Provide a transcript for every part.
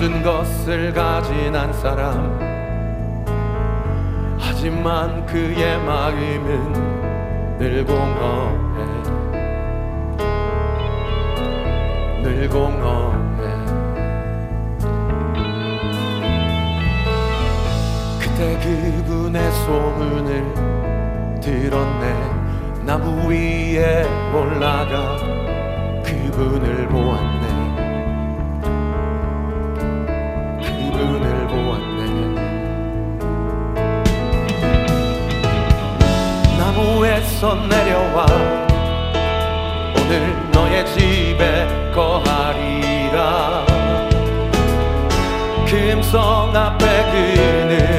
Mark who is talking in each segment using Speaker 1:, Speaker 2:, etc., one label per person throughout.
Speaker 1: 모든 것을 가진 한 사람. 하지만 그의 마음은 늘 공허해. 늘 공허해. 그때 그분의 소문을 들었네. 나무 위에 올라가 그분을 보았네 나무에서 내려와. 오늘 너의 집에 거하리라. 금성 앞에 그는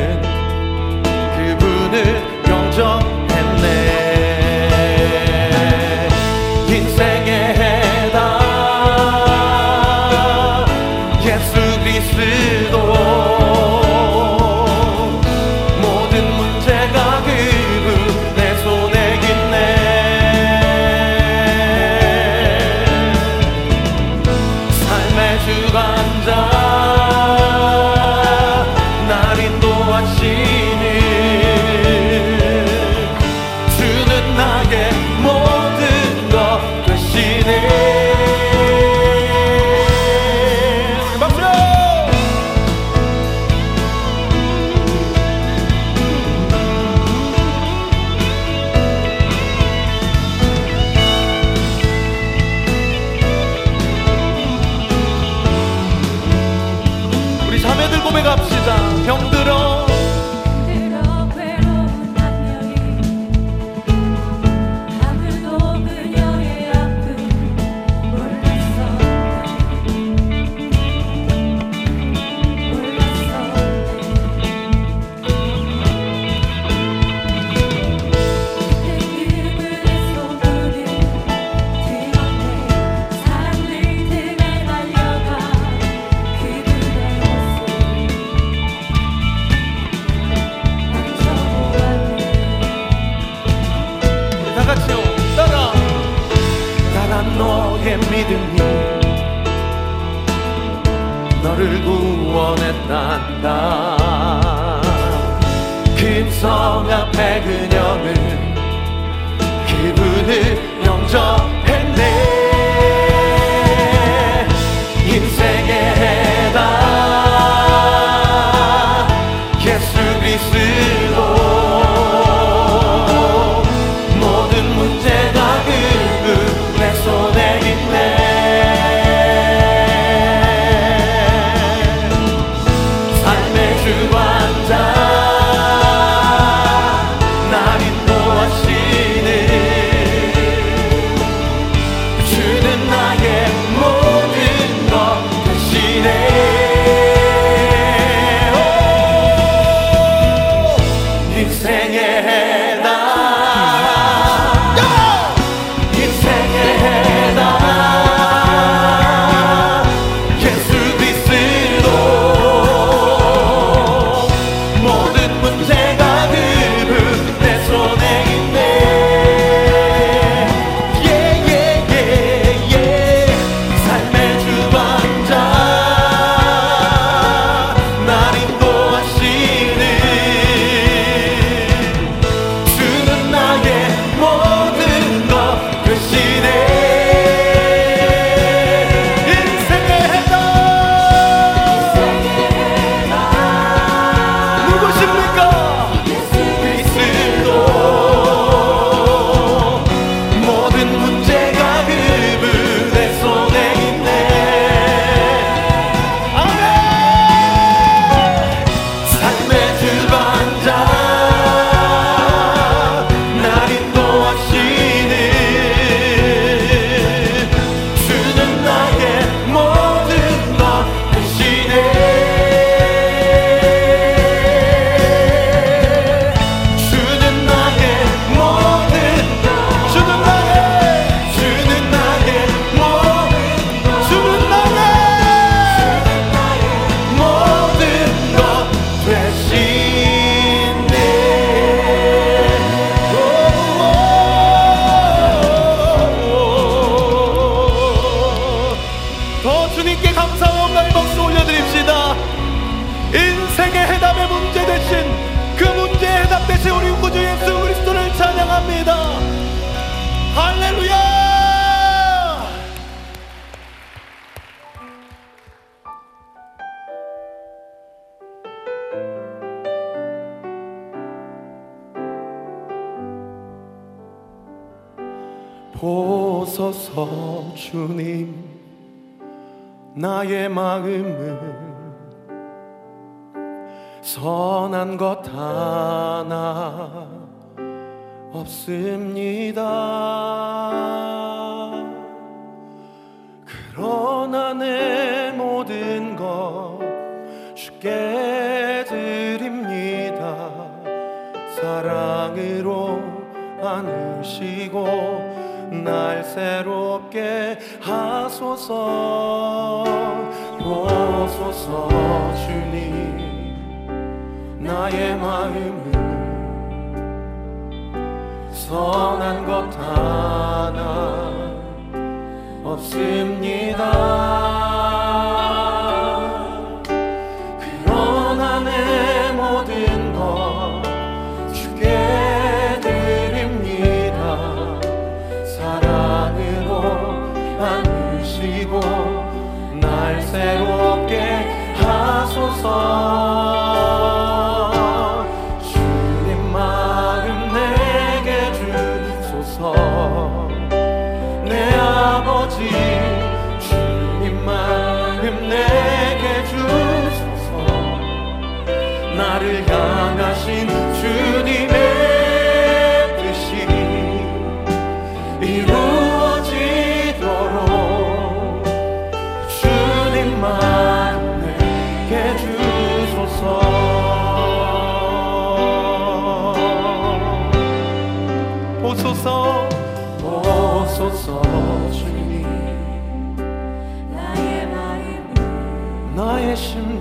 Speaker 1: 너를 구원했단다. 금성 앞에 그녀는 그분을 보소서 주님 나의 마음은 선한 것 하나 없습니다. 그러나 내 모든 것 주께 드립니다. 사랑으로 안으시고 날 새롭게 하소서. 보소서 주님. 나의 마음은 선한 것 하나 없습니다 하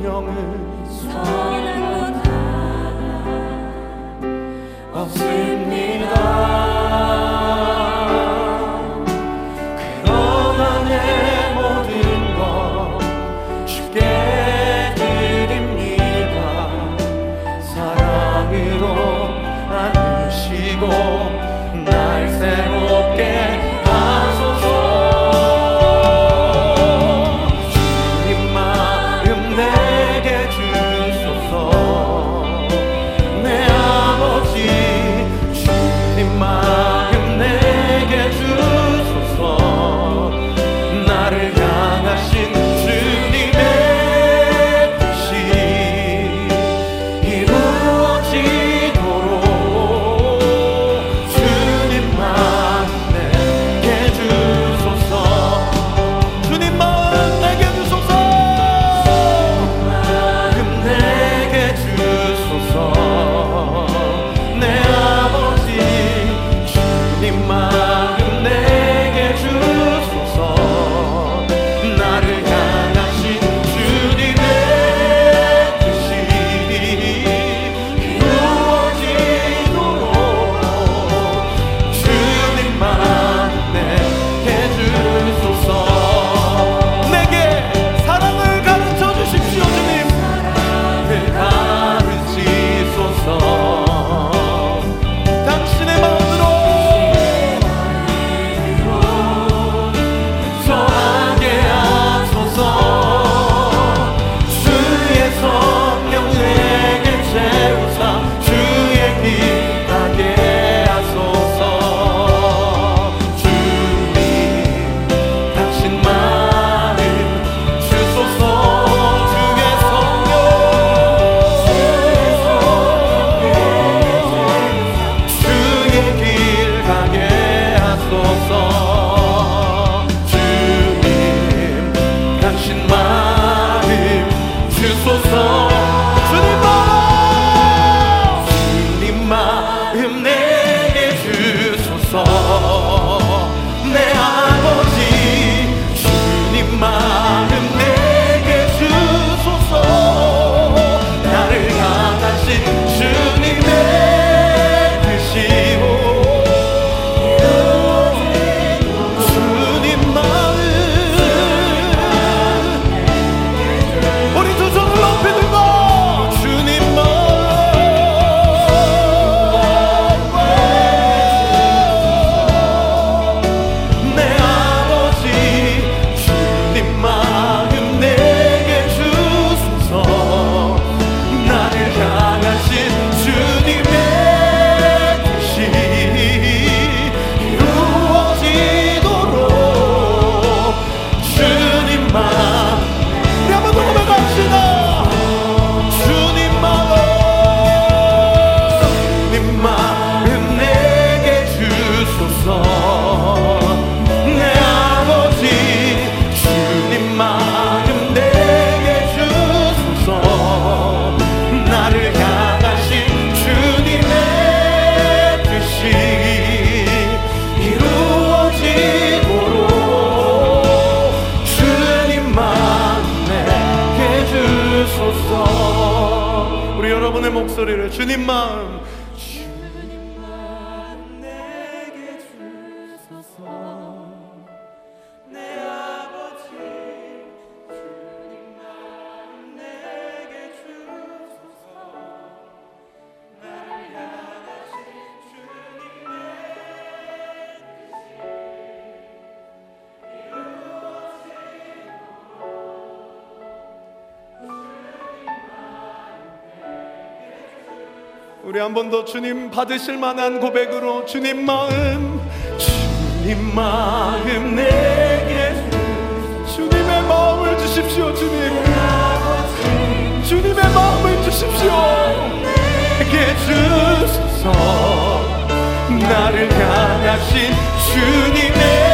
Speaker 1: 심령을
Speaker 2: 선한 것 하나
Speaker 1: 없습니다 주님 마음 우리 한 번 더 주님 받으실 만한 고백으로 주님 마음 주님 마음 내게. 주님의 마음을 주십시오 주님. 주님의 마음을 주십시오. 내게 주소서. 나를 향하신 주님의